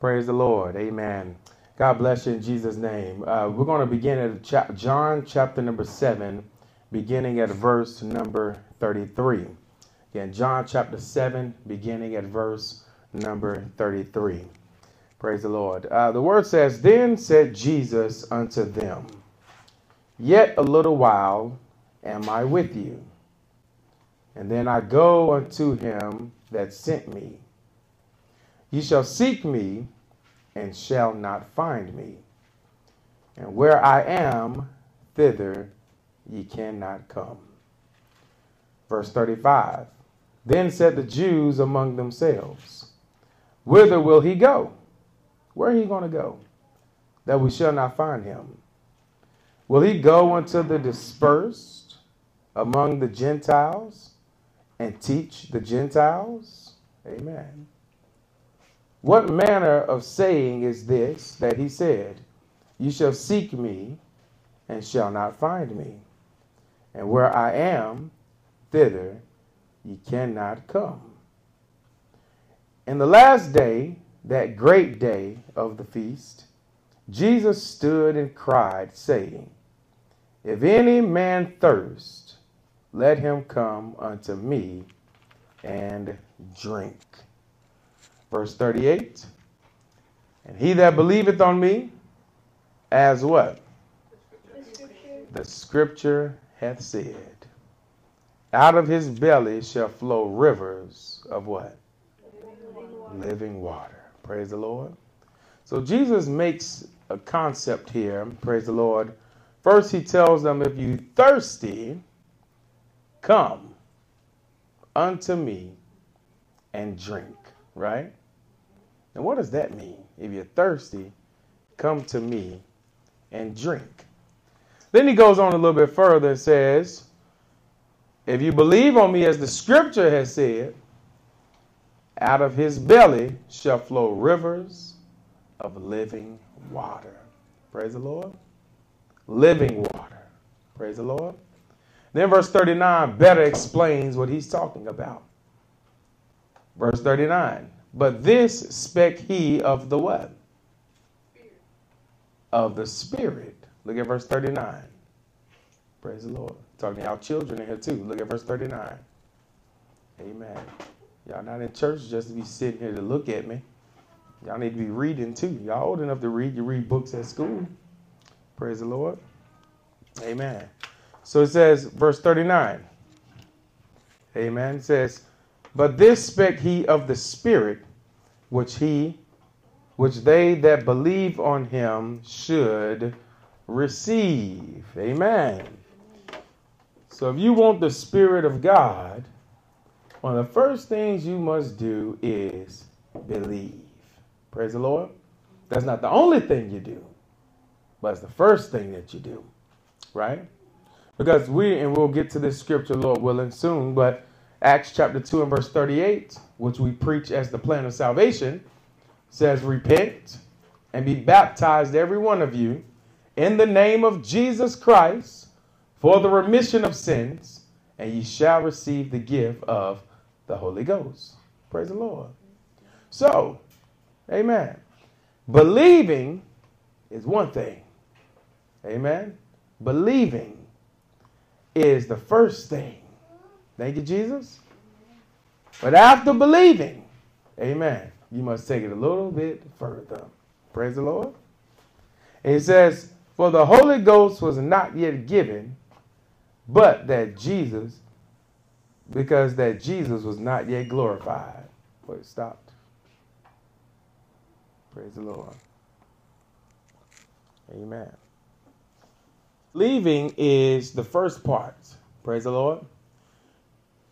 Praise the Lord. Amen. God bless you in Jesus' name. Uh, we're going to begin at cha- John chapter number 7, beginning at verse number 33. Again, John chapter 7, beginning at verse number 33. Praise the Lord. Uh, the word says, Then said Jesus unto them, Yet a little while am I with you, and then I go unto him that sent me. Ye shall seek me, and shall not find me. And where I am, thither ye cannot come. Verse 35 Then said the Jews among themselves, Whither will he go? Where are he going to go? That we shall not find him. Will he go unto the dispersed among the Gentiles and teach the Gentiles? Amen. What manner of saying is this that he said, You shall seek me and shall not find me? And where I am, thither ye cannot come. In the last day, that great day of the feast, Jesus stood and cried, saying, If any man thirst, let him come unto me and drink. Verse 38 And he that believeth on me, as what? The scripture the scripture hath said, Out of his belly shall flow rivers of what? Living water. Praise the Lord. So Jesus makes a concept here. Praise the Lord. First, he tells them, If you thirsty, come unto me and drink. Right? And what does that mean? If you're thirsty, come to me and drink. Then he goes on a little bit further and says, If you believe on me as the scripture has said, out of his belly shall flow rivers of living water. Praise the Lord. Living water. Praise the Lord. Then verse 39 better explains what he's talking about. Verse 39 but this spec he of the what? Spirit. Of the Spirit. Look at verse 39. Praise the Lord. Talking to y'all children in here too. Look at verse 39. Amen. Y'all not in church just to be sitting here to look at me. Y'all need to be reading too. Y'all old enough to read. You read books at school. Praise the Lord. Amen. So it says, verse 39. Amen. It says, but this spake he of the Spirit, which he, which they that believe on him should receive. Amen. So if you want the Spirit of God, one of the first things you must do is believe. Praise the Lord. That's not the only thing you do, but it's the first thing that you do, right? Because we, and we'll get to this scripture, Lord willing, soon, but Acts chapter 2 and verse 38, which we preach as the plan of salvation, says, Repent and be baptized, every one of you, in the name of Jesus Christ for the remission of sins, and ye shall receive the gift of the Holy Ghost. Praise the Lord. So, amen. Believing is one thing. Amen. Believing is the first thing. Thank you, Jesus. But after believing, amen, you must take it a little bit further. Praise the Lord. And he says, For the Holy Ghost was not yet given, but that Jesus, because that Jesus was not yet glorified. But it stopped. Praise the Lord. Amen. Leaving is the first part. Praise the Lord.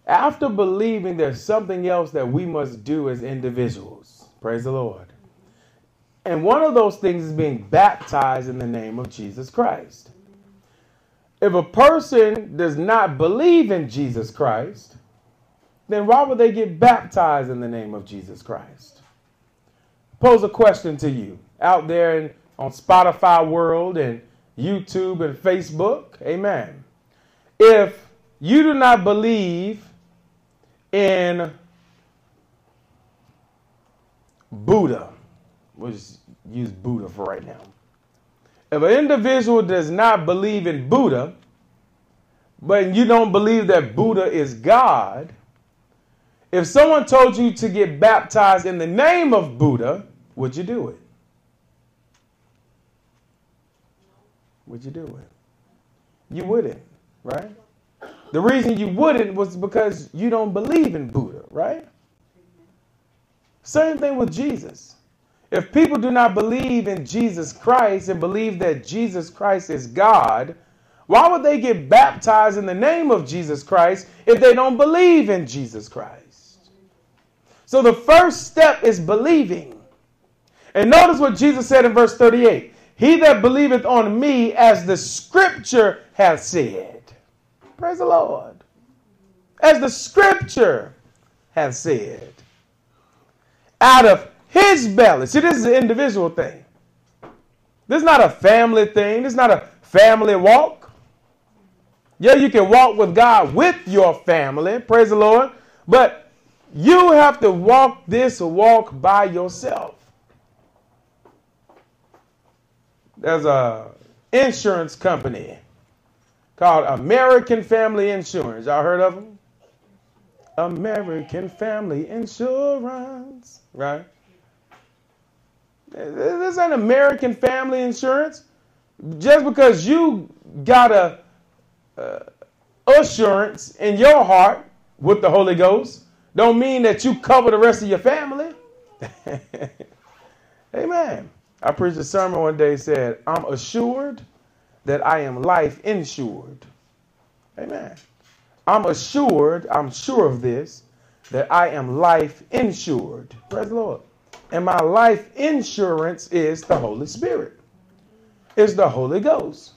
After believing, there's something else that we must do as individuals. Praise the Lord. And one of those things is being baptized in the name of Jesus Christ. If a person does not believe in Jesus Christ, then why would they get baptized in the name of Jesus Christ? Pose a question to you out there in, on Spotify World and YouTube and Facebook. Amen. If you do not believe in Buddha, we'll just use Buddha for right now. If an individual does not believe in Buddha, but you don't believe that Buddha is God, if someone told you to get baptized in the name of Buddha, would you do it? Would you do it? You wouldn't, right? The reason you wouldn't was because you don't believe in Buddha, right? Same thing with Jesus. If people do not believe in Jesus Christ and believe that Jesus Christ is God, why would they get baptized in the name of Jesus Christ if they don't believe in Jesus Christ? So the first step is believing. And notice what Jesus said in verse 38 He that believeth on me, as the scripture hath said. Praise the Lord. As the scripture has said. Out of his belly. See, this is an individual thing. This is not a family thing. This is not a family walk. Yeah, you can walk with God with your family. Praise the Lord. But you have to walk this walk by yourself. There's a insurance company called American Family Insurance. Y'all heard of them? American Family Insurance, right? This ain't American Family Insurance. Just because you got a uh, assurance in your heart with the Holy Ghost, don't mean that you cover the rest of your family. Amen. I preached a sermon one day said, I'm assured that I am life insured. Amen. I'm assured, I'm sure of this, that I am life insured. Praise the Lord. And my life insurance is the Holy Spirit. It's the Holy Ghost.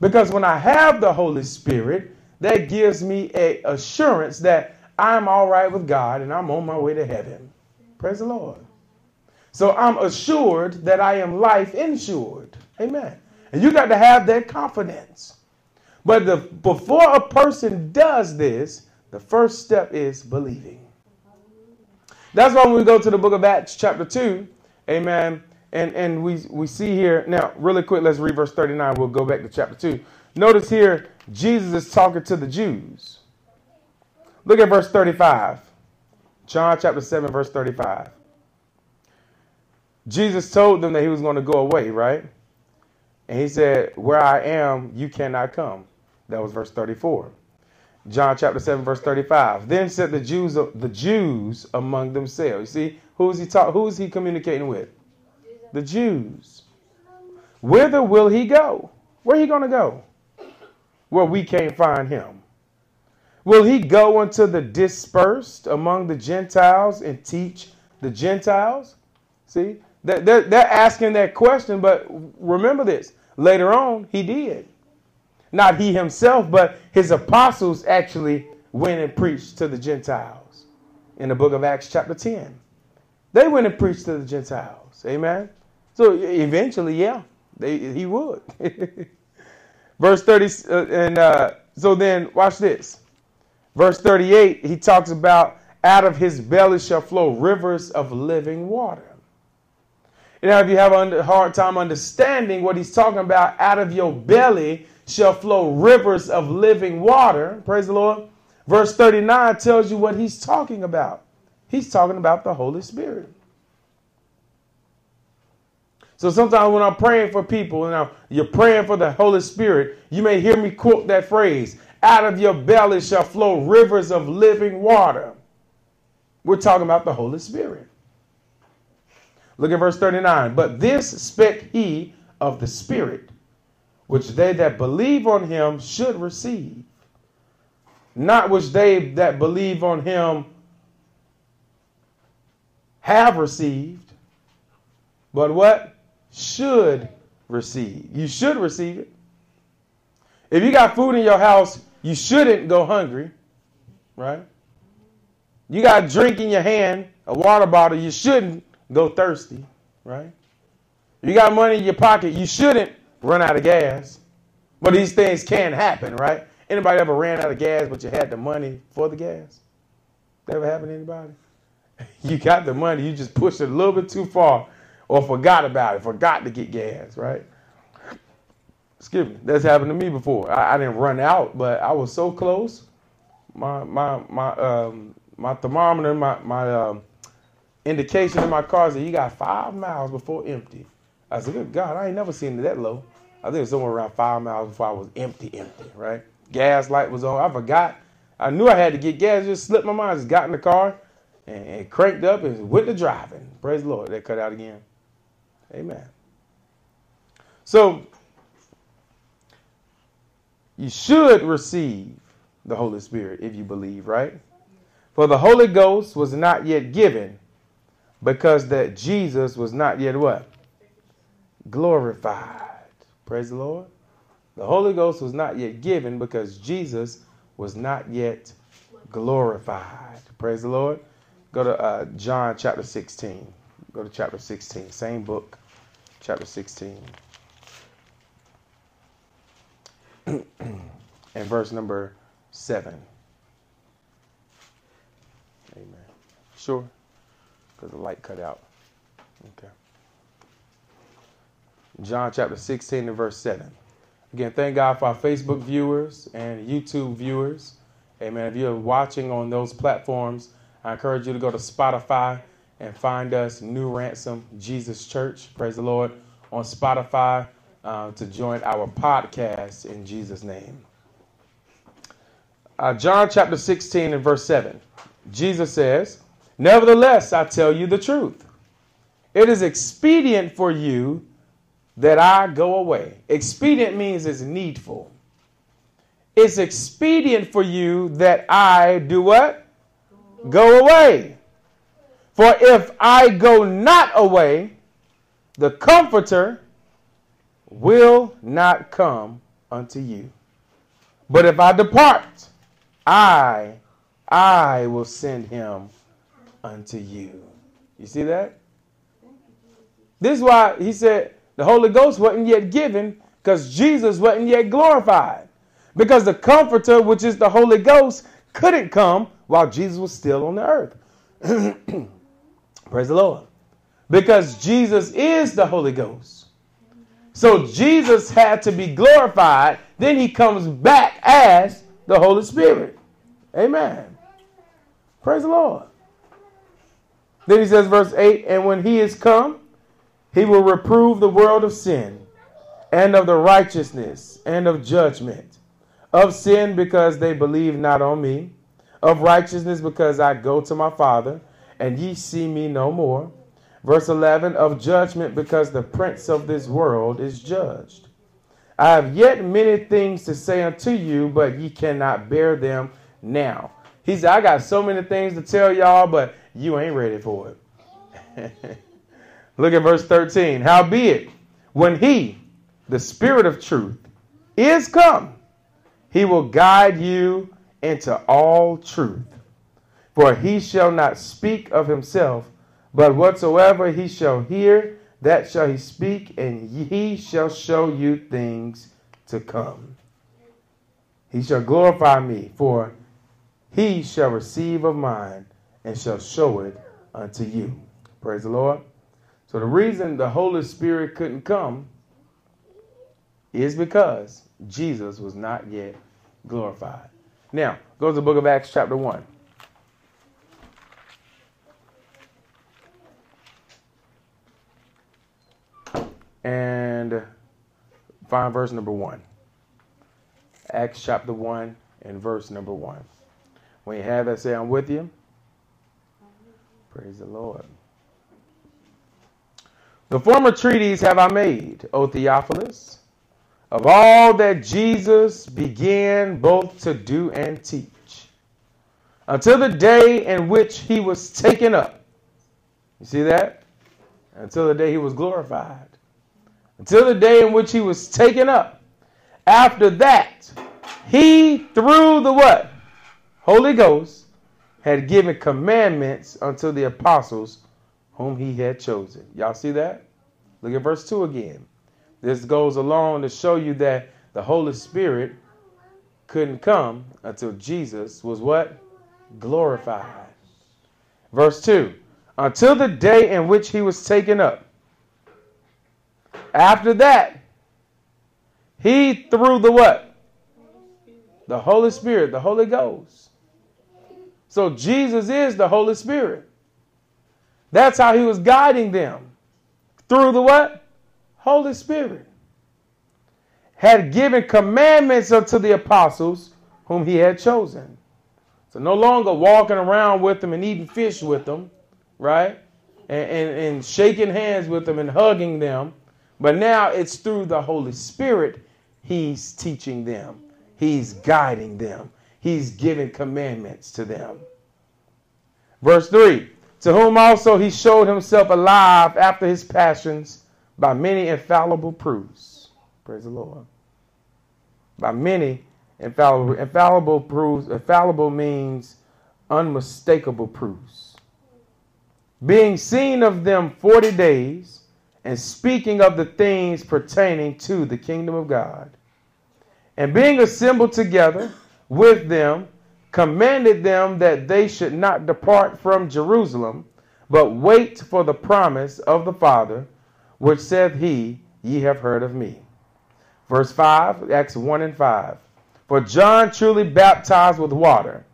Because when I have the Holy Spirit, that gives me a assurance that I'm all right with God and I'm on my way to heaven. Praise the Lord. So I'm assured that I am life insured. Amen. And you got to have that confidence. But the, before a person does this, the first step is believing. That's why when we go to the book of Acts, chapter 2, amen, and, and we, we see here, now, really quick, let's read verse 39. We'll go back to chapter 2. Notice here, Jesus is talking to the Jews. Look at verse 35. John chapter 7, verse 35. Jesus told them that he was going to go away, right? And he said, Where I am, you cannot come. That was verse 34. John chapter 7, verse 35. Then said the Jews the Jews among themselves. You see, who's he talk, who's he communicating with? The Jews. Whither will he go? Where he gonna go? Where we can't find him. Will he go unto the dispersed among the Gentiles and teach the Gentiles? See, they're, they're asking that question, but remember this. Later on, he did. Not he himself, but his apostles actually went and preached to the Gentiles in the book of Acts, chapter 10. They went and preached to the Gentiles. Amen. So eventually, yeah, they, he would. Verse 30, uh, and uh, so then watch this. Verse 38, he talks about out of his belly shall flow rivers of living water. Know, if you have a hard time understanding what he's talking about, out of your belly shall flow rivers of living water. Praise the Lord. Verse 39 tells you what he's talking about. He's talking about the Holy Spirit. So sometimes when I'm praying for people, you know, you're praying for the Holy Spirit, you may hear me quote that phrase, out of your belly shall flow rivers of living water. We're talking about the Holy Spirit. Look at verse 39. But this spake he of the Spirit, which they that believe on him should receive. Not which they that believe on him have received, but what? Should receive. You should receive it. If you got food in your house, you shouldn't go hungry, right? You got drink in your hand, a water bottle, you shouldn't go thirsty, right? You got money in your pocket, you shouldn't run out of gas. But these things can happen, right? Anybody ever ran out of gas but you had the money for the gas? That ever happened to anybody? You got the money, you just pushed it a little bit too far. or forgot about it, forgot to get gas, right? Excuse me. That's happened to me before. I, I didn't run out, but I was so close. My my my um my thermometer, my my um, indication in my car said you got five miles before empty. I said, good God, I ain't never seen it that low. I think it was somewhere around five miles before I was empty, empty, right? Gas light was on. I forgot. I knew I had to get gas. Just slipped my mind. Just got in the car and, and cranked up and went to driving. Praise the Lord. That cut out again. Amen. So you should receive the Holy Spirit if you believe, right? For the Holy Ghost was not yet given because that Jesus was not yet what? Glorified. Praise the Lord. The Holy Ghost was not yet given because Jesus was not yet glorified. Praise the Lord. Go to uh, John chapter 16. Go to chapter 16. Same book, chapter 16. and verse number 7. Amen. Sure? Because the light cut out. Okay. John chapter 16 and verse 7. Again, thank God for our Facebook viewers and YouTube viewers. Amen. If you're watching on those platforms, I encourage you to go to Spotify and find us, New Ransom Jesus Church. Praise the Lord. On Spotify uh, to join our podcast in Jesus' name. Uh, John chapter 16 and verse 7. Jesus says, Nevertheless, I tell you the truth. It is expedient for you that I go away. Expedient means it's needful. It's expedient for you that I do what? Go away. For if I go not away, the Comforter will not come unto you. But if I depart, I, I will send him unto you. You see that? This is why he said, the Holy Ghost wasn't yet given because Jesus wasn't yet glorified. Because the Comforter, which is the Holy Ghost, couldn't come while Jesus was still on the earth. Praise the Lord. Because Jesus is the Holy Ghost. So Jesus had to be glorified. Then he comes back as the Holy Spirit. Amen. Praise the Lord. Then he says, verse 8, and when he is come, he will reprove the world of sin and of the righteousness and of judgment. Of sin because they believe not on me. Of righteousness because I go to my Father and ye see me no more. Verse 11 Of judgment because the prince of this world is judged. I have yet many things to say unto you, but ye cannot bear them now. He said, I got so many things to tell y'all, but you ain't ready for it. Look at verse 13. Howbeit, when he, the Spirit of truth, is come, he will guide you into all truth. For he shall not speak of himself, but whatsoever he shall hear, that shall he speak, and he shall show you things to come. He shall glorify me, for he shall receive of mine and shall show it unto you. Praise the Lord. So the reason the Holy Spirit couldn't come is because Jesus was not yet glorified. Now, go to the book of Acts, chapter 1. And find verse number 1. Acts chapter 1 and verse number 1. When you have that, say, I'm with you. Praise the Lord. The former treaties have I made, O Theophilus, of all that Jesus began both to do and teach, until the day in which he was taken up. You see that? Until the day he was glorified. Until the day in which he was taken up. After that, he, through the what? Holy Ghost, had given commandments unto the apostles whom he had chosen. Y'all see that? Look at verse 2 again. This goes along to show you that the Holy Spirit couldn't come until Jesus was what? Glorified. Verse 2 Until the day in which he was taken up, After that, he through the what? The Holy Spirit, the Holy Ghost. So Jesus is the Holy Spirit. That's how he was guiding them. Through the what? Holy Spirit. Had given commandments unto the apostles whom he had chosen. So no longer walking around with them and eating fish with them, right? And, and, and shaking hands with them and hugging them. But now it's through the Holy Spirit he's teaching them. He's guiding them. He's given commandments to them. Verse 3 To whom also he showed himself alive after his passions by many infallible proofs. Praise the Lord. By many infallible, infallible proofs. Infallible means unmistakable proofs. Being seen of them 40 days and speaking of the things pertaining to the kingdom of God. And being assembled together with them, commanded them that they should not depart from Jerusalem, but wait for the promise of the Father, which saith he, Ye have heard of me. Verse 5, Acts 1 and 5. For John truly baptized with water,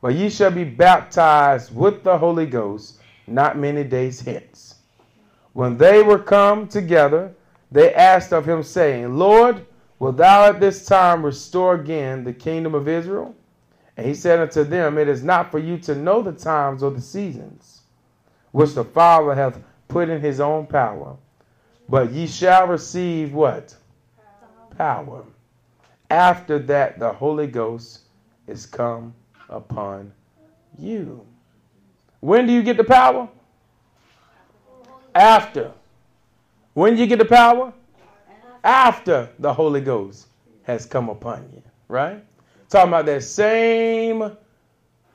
but ye shall be baptized with the Holy Ghost not many days hence. When they were come together, they asked of him, saying, Lord, wilt thou at this time restore again the kingdom of Israel? And he said unto them, It is not for you to know the times or the seasons which the Father hath put in his own power, but ye shall receive what? Power. After that, the Holy Ghost is come upon you. When do you get the power? After. When do you get the power? After the Holy Ghost has come upon you, right? Talking about that same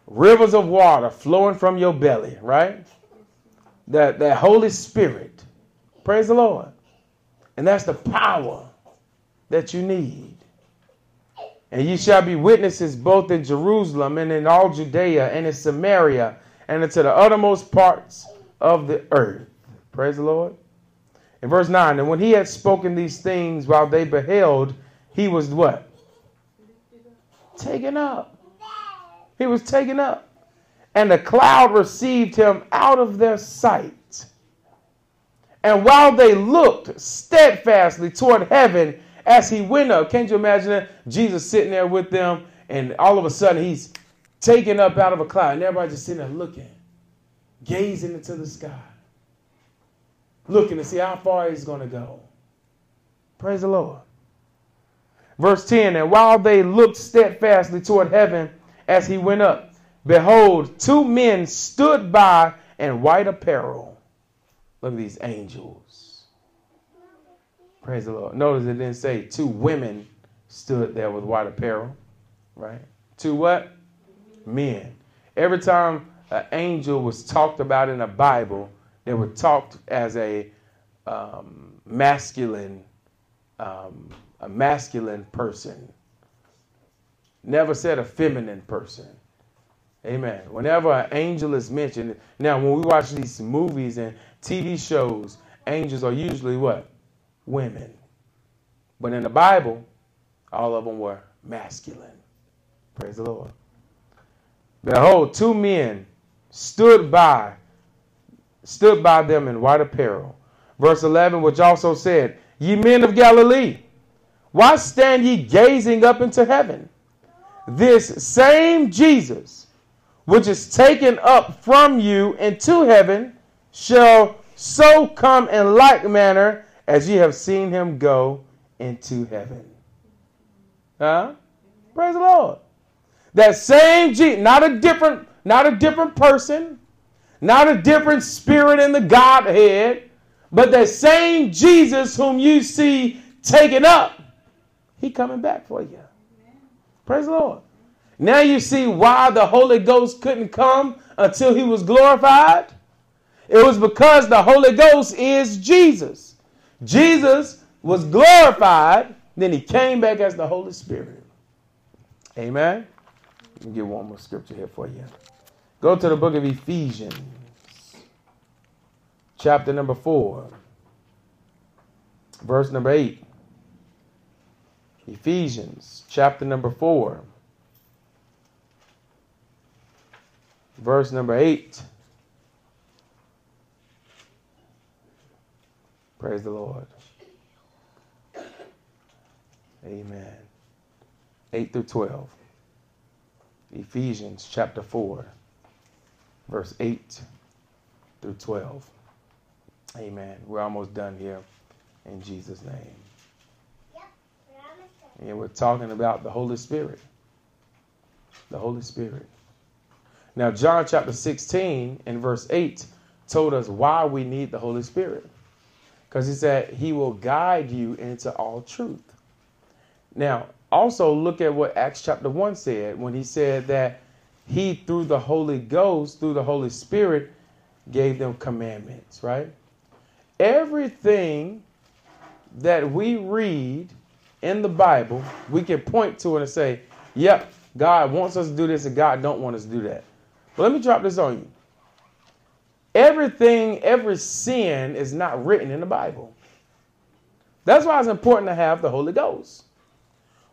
rivers of water flowing from your belly, right? That, that Holy Spirit. Praise the Lord. And that's the power that you need. And ye shall be witnesses both in Jerusalem and in all Judea and in Samaria and into the uttermost parts of the earth. Praise the Lord. In verse 9, and when he had spoken these things while they beheld, he was what? taken up. He was taken up. And the cloud received him out of their sight. And while they looked steadfastly toward heaven as he went up, can't you imagine that? Jesus sitting there with them, and all of a sudden he's taken up out of a cloud, and everybody just sitting there looking, gazing into the sky, looking to see how far he's going to go. Praise the Lord. Verse 10 And while they looked steadfastly toward heaven as he went up, behold, two men stood by in white apparel. Look at these angels. Praise the Lord. Notice it didn't say two women stood there with white apparel, right? Two what? Men. Every time an angel was talked about in the Bible, they were talked as a um, masculine um, a masculine person. Never said a feminine person. Amen. Whenever an angel is mentioned, now when we watch these movies and TV shows, angels are usually what? Women. But in the Bible, all of them were masculine. Praise the Lord. Behold, two men stood by, stood by them in white apparel. Verse 11, which also said, Ye men of Galilee, why stand ye gazing up into heaven? This same Jesus, which is taken up from you into heaven, shall so come in like manner as ye have seen him go into heaven. Huh? Praise the Lord. That same Jesus, not a different, not a different person, not a different spirit in the Godhead, but that same Jesus whom you see taken up he coming back for you. Praise the Lord. Now you see why the Holy Ghost couldn't come until he was glorified. It was because the Holy Ghost is Jesus. Jesus was glorified, then he came back as the Holy Spirit. Amen. Let me get one more scripture here for you. Go to the book of Ephesians, chapter number 4. Verse number 8. Ephesians chapter number 4. Verse number 8. Praise the Lord. Amen. 8 through 12. Ephesians chapter 4, verse 8 through 12. Amen. We're almost done here in Jesus' name. And we're talking about the Holy Spirit. The Holy Spirit. Now, John chapter 16 and verse 8 told us why we need the Holy Spirit. Because he said he will guide you into all truth. Now, also look at what Acts chapter 1 said when he said that he, through the Holy Ghost, through the Holy Spirit, gave them commandments, right? Everything that we read in the Bible, we can point to it and say, yep, God wants us to do this and God don't want us to do that. But let me drop this on you. Everything, every sin is not written in the Bible. That's why it's important to have the Holy Ghost.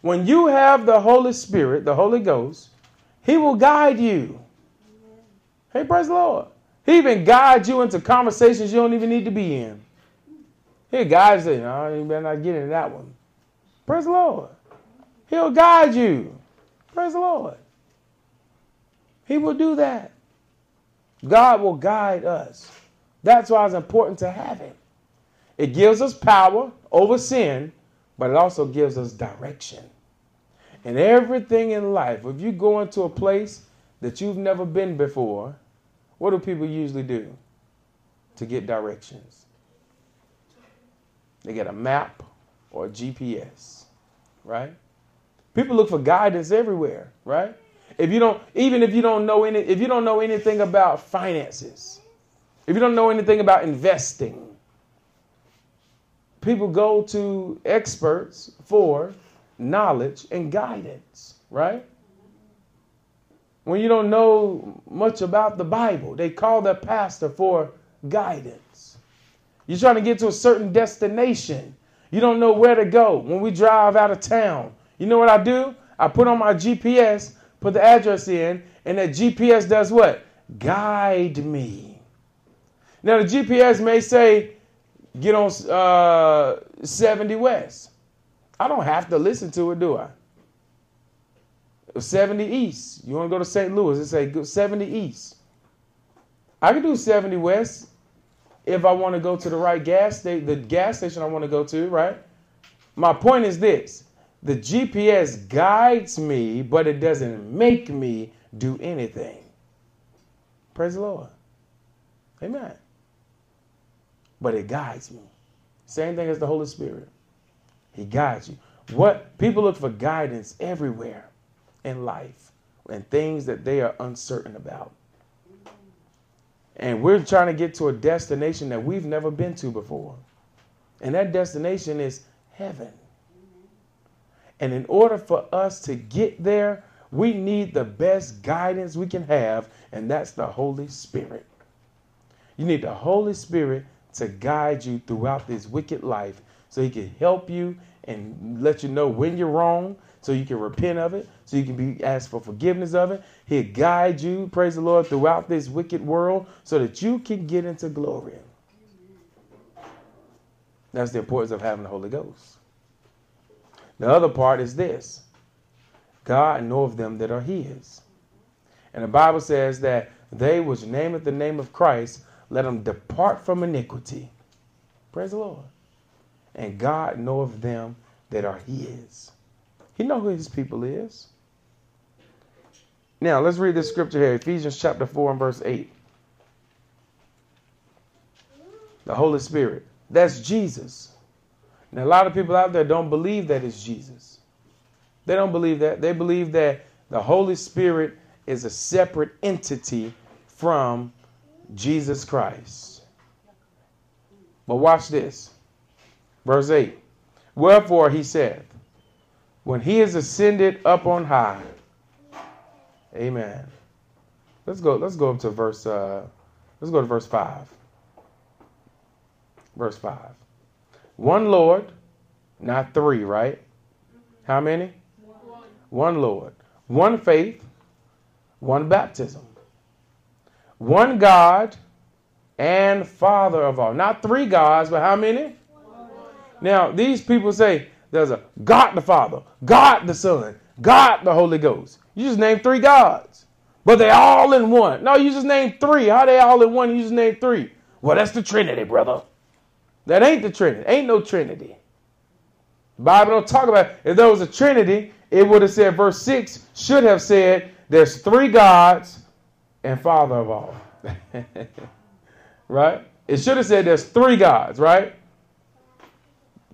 When you have the Holy Spirit, the Holy Ghost, He will guide you. Hey, praise the Lord. He even guides you into conversations you don't even need to be in. He guides you. No, you better not get into that one. Praise the Lord. He'll guide you. Praise the Lord. He will do that. God will guide us. That's why it's important to have Him. It gives us power over sin, but it also gives us direction. And everything in life, if you go into a place that you've never been before, what do people usually do to get directions? They get a map or a GPS, right? People look for guidance everywhere, right? If you don't, even if you don't know any, if you don't know anything about finances, if you don't know anything about investing, people go to experts for knowledge and guidance, right? When you don't know much about the Bible, they call their pastor for guidance. You're trying to get to a certain destination. You don't know where to go. When we drive out of town, you know what I do? I put on my GPS, put the address in, and that GPS does what? Guide me. Now, the GPS may say, get on uh, 70 West. I don't have to listen to it, do I? 70 East. You want to go to St. Louis? It's a 70 East. I can do 70 West if I want to go to the right gas station, the gas station I want to go to, right? My point is this the GPS guides me, but it doesn't make me do anything. Praise the Lord. Amen. But it guides me. Same thing as the Holy Spirit. He guides you. What people look for guidance everywhere in life and things that they are uncertain about. And we're trying to get to a destination that we've never been to before. And that destination is heaven. And in order for us to get there, we need the best guidance we can have, and that's the Holy Spirit. You need the Holy Spirit to guide you throughout this wicked life so he can help you and let you know when you're wrong so you can repent of it, so you can be asked for forgiveness of it. He'll guide you, praise the Lord, throughout this wicked world so that you can get into glory. That's the importance of having the Holy Ghost. The other part is this God knoweth them that are his. And the Bible says that they which nameth the name of Christ, let them depart from iniquity. Praise the Lord. And God knoweth them that are his. He know who his people is. Now let's read this scripture here, Ephesians chapter 4 and verse 8. The Holy Spirit. That's Jesus. Now, a lot of people out there don't believe that it's Jesus. They don't believe that. They believe that the Holy Spirit is a separate entity from Jesus Christ. But watch this. Verse 8. Wherefore he said, when he is ascended up on high. Amen. Let's go, let's go up to verse uh, let's go to verse 5. Verse 5. One Lord, not three, right? How many? One. One Lord. One faith, one baptism. One God and Father of all. Not three gods, but how many? Now, these people say there's a God the Father, God the Son, God the Holy Ghost. You just name three gods, but they all in one. No, you just name three. How they all in one? You just name three. Well, that's the Trinity, brother. That ain't the Trinity. Ain't no Trinity. Bible don't talk about it. if there was a Trinity, it would have said verse six should have said there's three gods and Father of all. right? It should have said there's three gods, right?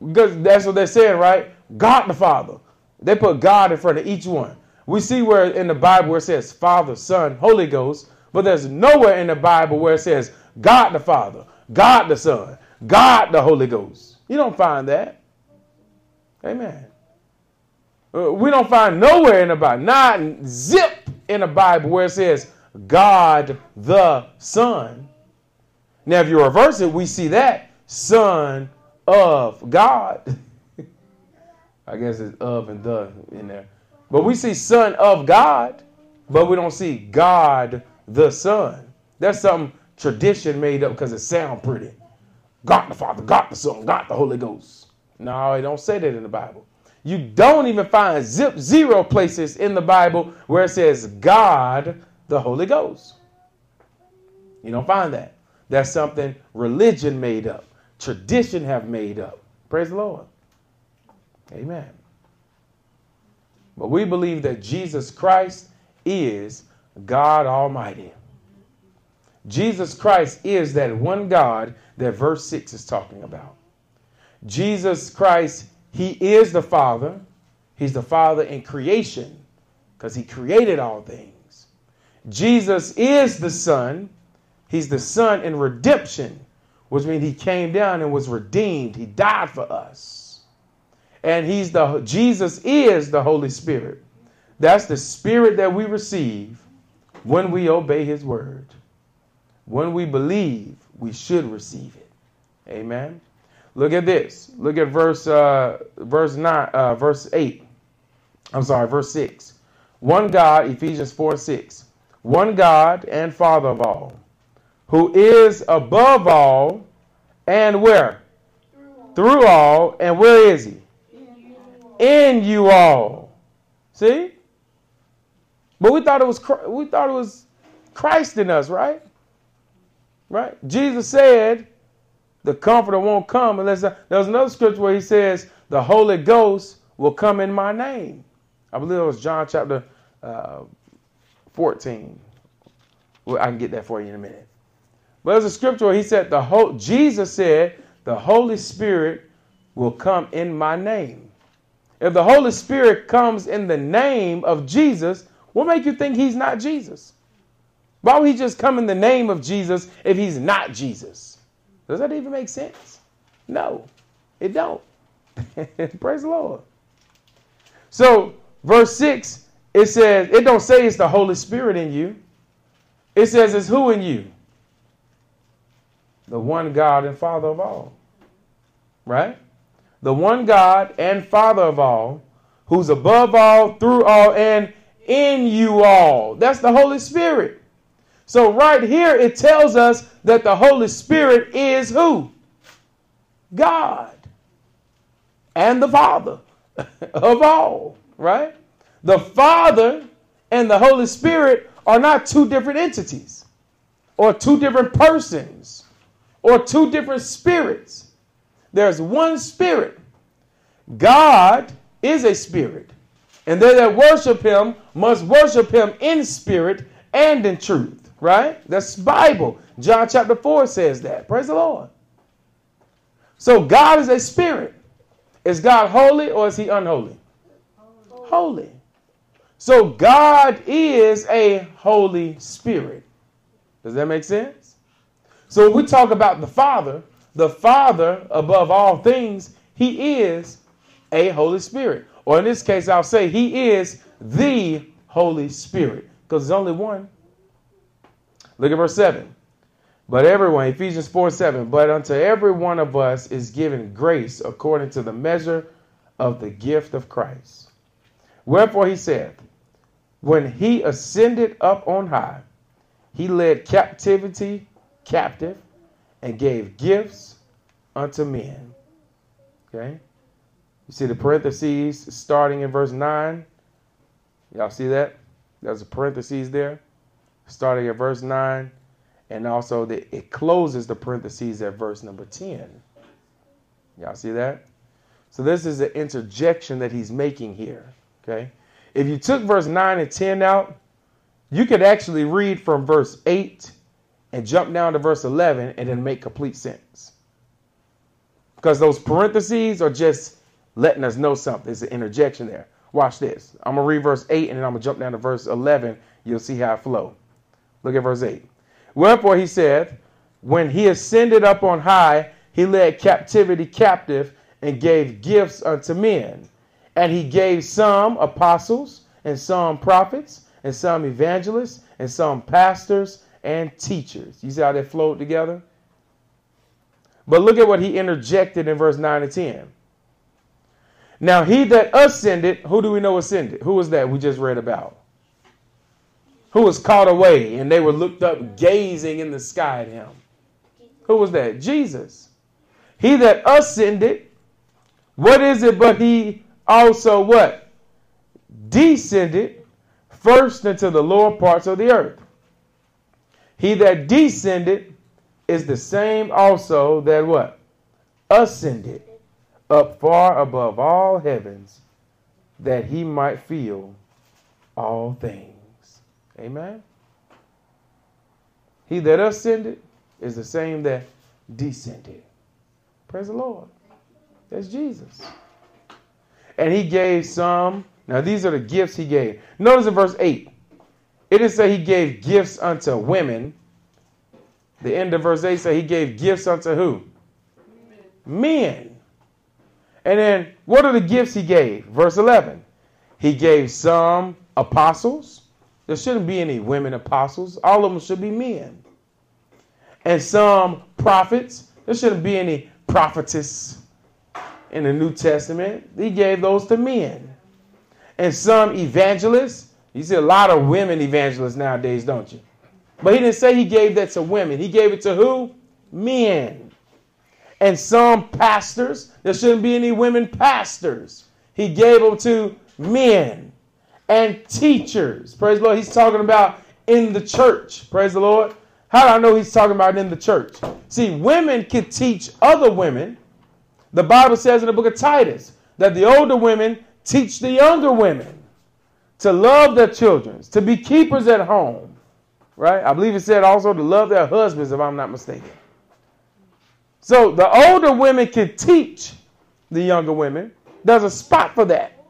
Because that's what they're saying, right? God the Father. They put God in front of each one. We see where in the Bible where it says Father, Son, Holy Ghost, but there's nowhere in the Bible where it says God the Father, God the Son, God the Holy Ghost. You don't find that. Amen. Uh, we don't find nowhere in the Bible, not zip in the Bible where it says God the Son. Now, if you reverse it, we see that Son of God. I guess it's of and the in there. But we see Son of God, but we don't see God the Son. That's some tradition made up because it sounds pretty. God the Father, God the Son, God the Holy Ghost. No, it don't say that in the Bible. You don't even find zip zero places in the Bible where it says God the Holy Ghost. You don't find that. That's something religion made up, tradition have made up. Praise the Lord. Amen. But we believe that Jesus Christ is God Almighty. Jesus Christ is that one God that verse 6 is talking about. Jesus Christ, He is the Father. He's the Father in creation because He created all things. Jesus is the Son. He's the Son in redemption, which means He came down and was redeemed. He died for us. And He's the Jesus is the Holy Spirit. That's the Spirit that we receive when we obey His word. When we believe, we should receive it. Amen. Look at this. Look at verse uh, verse nine, uh, verse eight. I'm sorry, verse six. One God, Ephesians four six. One God and Father of all, who is above all, and where through all, and where is He? In you all. See. But we thought it was we thought it was Christ in us, right? Right? Jesus said, the comforter won't come unless there's another scripture where he says the Holy Ghost will come in my name. I believe it was John chapter uh, 14. Well, I can get that for you in a minute. But there's a scripture where he said the whole Jesus said the Holy Spirit will come in my name. If the Holy Spirit comes in the name of Jesus, what make you think he's not Jesus? Why would he just come in the name of Jesus if he's not Jesus? Does that even make sense? No, it don't. Praise the Lord. So, verse 6, it says, it don't say it's the Holy Spirit in you. It says it's who in you? The one God and Father of all. Right? The one God and Father of all, who's above all, through all, and in you all. That's the Holy Spirit. So, right here, it tells us that the Holy Spirit is who? God and the Father of all, right? The Father and the Holy Spirit are not two different entities or two different persons or two different spirits. There's one spirit. God is a spirit, and they that worship him must worship him in spirit and in truth right? That's Bible. John chapter 4 says that. Praise the Lord. So God is a spirit. Is God holy or is he unholy? Holy. holy. So God is a holy spirit. Does that make sense? So when we talk about the Father, the Father above all things, he is a Holy Spirit. Or in this case, I'll say he is the Holy Spirit because there's only one. Look at verse 7. But everyone, Ephesians 4 7, but unto every one of us is given grace according to the measure of the gift of Christ. Wherefore he said, When he ascended up on high, he led captivity captive and gave gifts unto men. Okay? You see the parentheses starting in verse 9? Y'all see that? There's a parentheses there starting at verse 9 and also the, it closes the parentheses at verse number 10. Y'all see that? So this is an interjection that he's making here. Okay. If you took verse 9 and 10 out, you could actually read from verse 8 and jump down to verse 11 and then make complete sense. Because those parentheses are just letting us know something. There's an interjection there. Watch this. I'm going to read verse 8 and then I'm going to jump down to verse 11. You'll see how it flow. Look at verse 8. Wherefore he said, When he ascended up on high, he led captivity captive and gave gifts unto men. And he gave some apostles, and some prophets, and some evangelists, and some pastors and teachers. You see how they flowed together? But look at what he interjected in verse 9 and 10. Now, he that ascended, who do we know ascended? Who was that we just read about? who was caught away and they were looked up gazing in the sky at him. Who was that? Jesus. He that ascended, what is it but he also what? Descended first into the lower parts of the earth. He that descended is the same also that what? Ascended up far above all heavens that he might feel all things. Amen. He that ascended is the same that descended. Praise the Lord. That's Jesus. And he gave some. Now, these are the gifts he gave. Notice in verse 8, it didn't say he gave gifts unto women. The end of verse 8 said he gave gifts unto who? Men. Men. And then what are the gifts he gave? Verse 11. He gave some apostles, there shouldn't be any women apostles. All of them should be men. And some prophets. There shouldn't be any prophetess in the New Testament. He gave those to men. And some evangelists. You see a lot of women evangelists nowadays, don't you? But he didn't say he gave that to women. He gave it to who? Men. And some pastors. There shouldn't be any women pastors. He gave them to men and teachers. Praise the Lord. He's talking about in the church. Praise the Lord. How do I know he's talking about in the church? See, women can teach other women. The Bible says in the book of Titus that the older women teach the younger women to love their children, to be keepers at home. Right? I believe it said also to love their husbands, if I'm not mistaken. So the older women can teach the younger women. There's a spot for that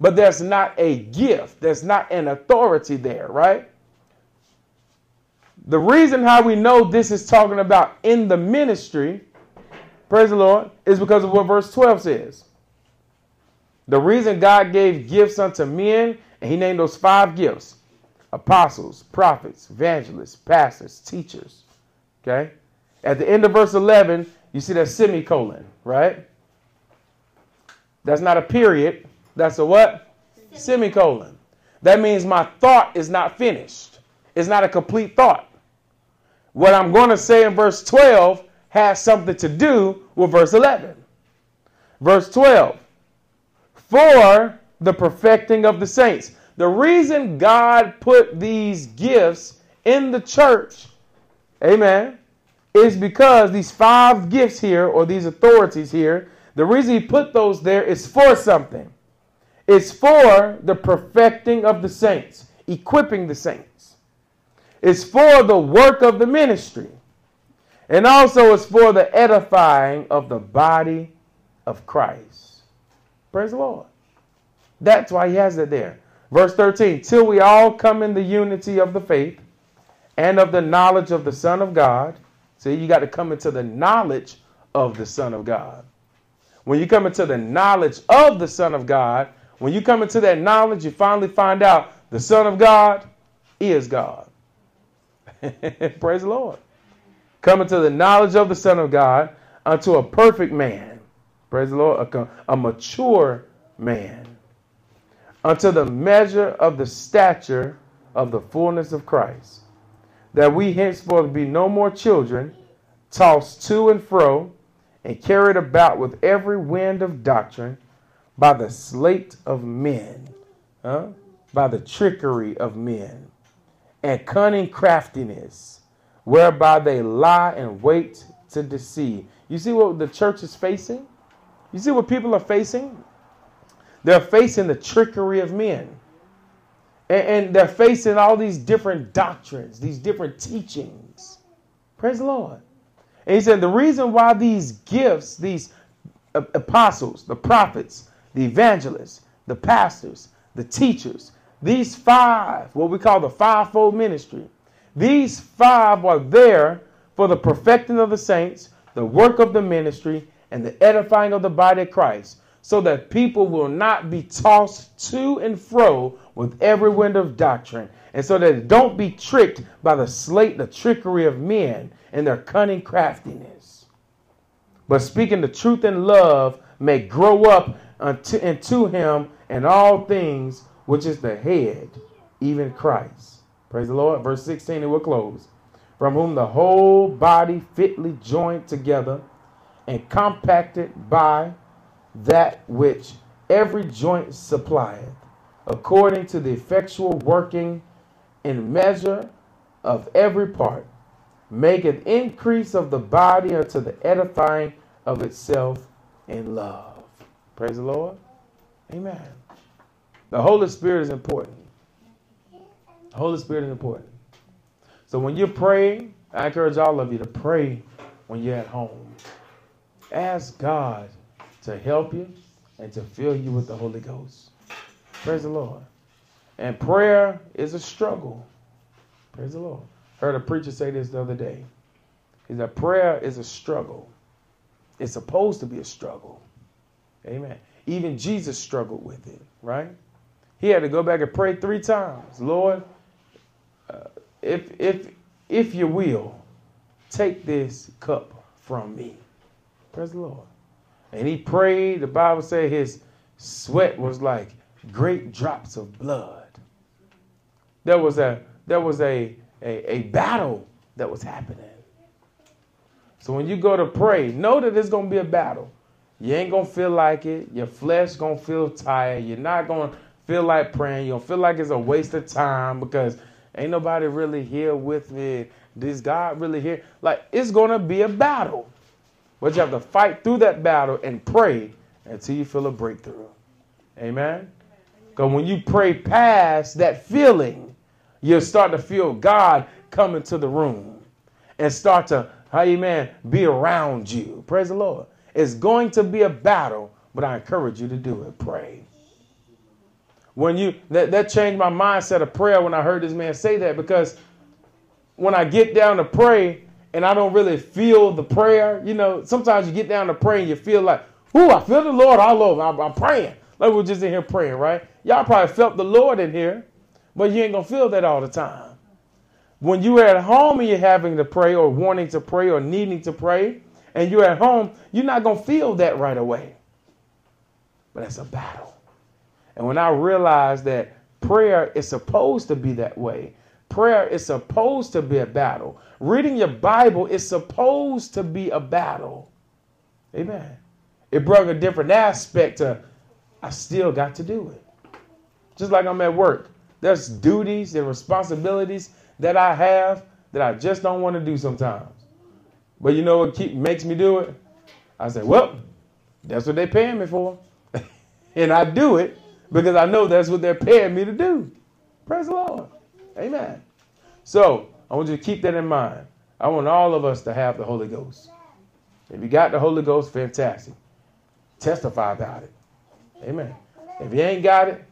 but there's not a gift, there's not an authority there, right? The reason how we know this is talking about in the ministry, praise the Lord, is because of what verse 12 says. The reason God gave gifts unto men, and he named those five gifts apostles, prophets, evangelists, pastors, teachers. Okay? At the end of verse 11, you see that semicolon, right? That's not a period, that's a what? Semicolon. That means my thought is not finished. It's not a complete thought. What I'm going to say in verse 12 has something to do with verse 11. Verse 12. For the perfecting of the saints. The reason God put these gifts in the church, amen, is because these five gifts here, or these authorities here, the reason He put those there is for something. It's for the perfecting of the saints, equipping the saints. It's for the work of the ministry. And also it's for the edifying of the body of Christ. Praise the Lord. That's why he has it there. Verse 13, till we all come in the unity of the faith and of the knowledge of the Son of God. See, you got to come into the knowledge of the Son of God. When you come into the knowledge of the Son of God, when you come into that knowledge, you finally find out the Son of God is God. Praise the Lord. coming to the knowledge of the Son of God, unto a perfect man. Praise the Lord, a, a mature man. Unto the measure of the stature of the fullness of Christ, that we henceforth be no more children, tossed to and fro, and carried about with every wind of doctrine by the sleight of men, huh? by the trickery of men, and cunning craftiness, whereby they lie and wait to deceive. You see what the church is facing? You see what people are facing? They're facing the trickery of men. And, and they're facing all these different doctrines, these different teachings. Praise the Lord. And he said the reason why these gifts, these uh, apostles, the prophets, the evangelists, the pastors, the teachers, these five, what we call the fivefold ministry, these five are there for the perfecting of the saints, the work of the ministry, and the edifying of the body of Christ, so that people will not be tossed to and fro with every wind of doctrine, and so that don't be tricked by the slate, the trickery of men and their cunning craftiness. But speaking the truth in love may grow up unto, into him and all things, which is the head, even Christ. Praise the Lord. Verse 16, and we'll close. From whom the whole body fitly joined together and compacted by that which every joint supplieth, according to the effectual working in measure of every part, maketh increase of the body unto the edifying of itself in love. Praise the Lord. Amen. The Holy Spirit is important. The Holy Spirit is important. So when you're praying, I encourage all of you to pray when you're at home. Ask God to help you and to fill you with the Holy Ghost. Praise the Lord. And prayer is a struggle. Praise the Lord. Heard a preacher say this the other day. He said, prayer is a struggle. It's supposed to be a struggle. Amen. Even Jesus struggled with it, right? He had to go back and pray three times. Lord, uh, if if if you will, take this cup from me. Praise the Lord. And he prayed. The Bible said his sweat was like great drops of blood. There was a there was a a, a battle that was happening. So when you go to pray, know that it's gonna be a battle. You ain't gonna feel like it. Your flesh gonna feel tired. You're not gonna feel like praying. You'll feel like it's a waste of time because ain't nobody really here with me. This God really here? Like it's gonna be a battle. But you have to fight through that battle and pray until you feel a breakthrough. Amen. Because when you pray past that feeling, you'll start to feel God come into the room and start to, amen, be around you. Praise the Lord. It's going to be a battle, but I encourage you to do it. Pray. When you that, that changed my mindset of prayer when I heard this man say that because when I get down to pray and I don't really feel the prayer, you know, sometimes you get down to pray and you feel like, ooh, I feel the Lord all over. I'm, I'm praying. Like we're just in here praying, right? Y'all probably felt the Lord in here, but you ain't gonna feel that all the time. When you're at home and you're having to pray or wanting to pray or needing to pray, and you're at home, you're not to feel that right away. But it's a battle. And when I realized that prayer is supposed to be that way, prayer is supposed to be a battle. Reading your Bible is supposed to be a battle. Amen. It brought a different aspect to, I still got to do it. Just like I'm at work. There's duties and responsibilities that I have that I just don't want to do sometimes. But you know what keep, makes me do it? I say, well, that's what they're paying me for. and I do it because I know that's what they're paying me to do. Praise the Lord. Amen. So I want you to keep that in mind. I want all of us to have the Holy Ghost. If you got the Holy Ghost, fantastic. Testify about it. Amen. If you ain't got it,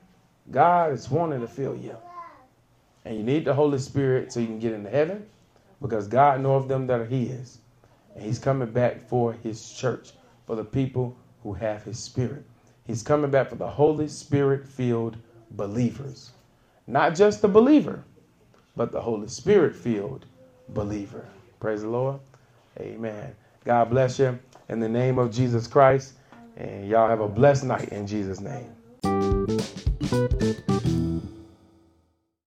God is wanting to fill you. And you need the Holy Spirit so you can get into heaven because God knows them that are His. And he's coming back for his church, for the people who have his spirit. He's coming back for the Holy Spirit filled believers. Not just the believer, but the Holy Spirit filled believer. Praise the Lord. Amen. God bless you in the name of Jesus Christ. And y'all have a blessed night in Jesus' name.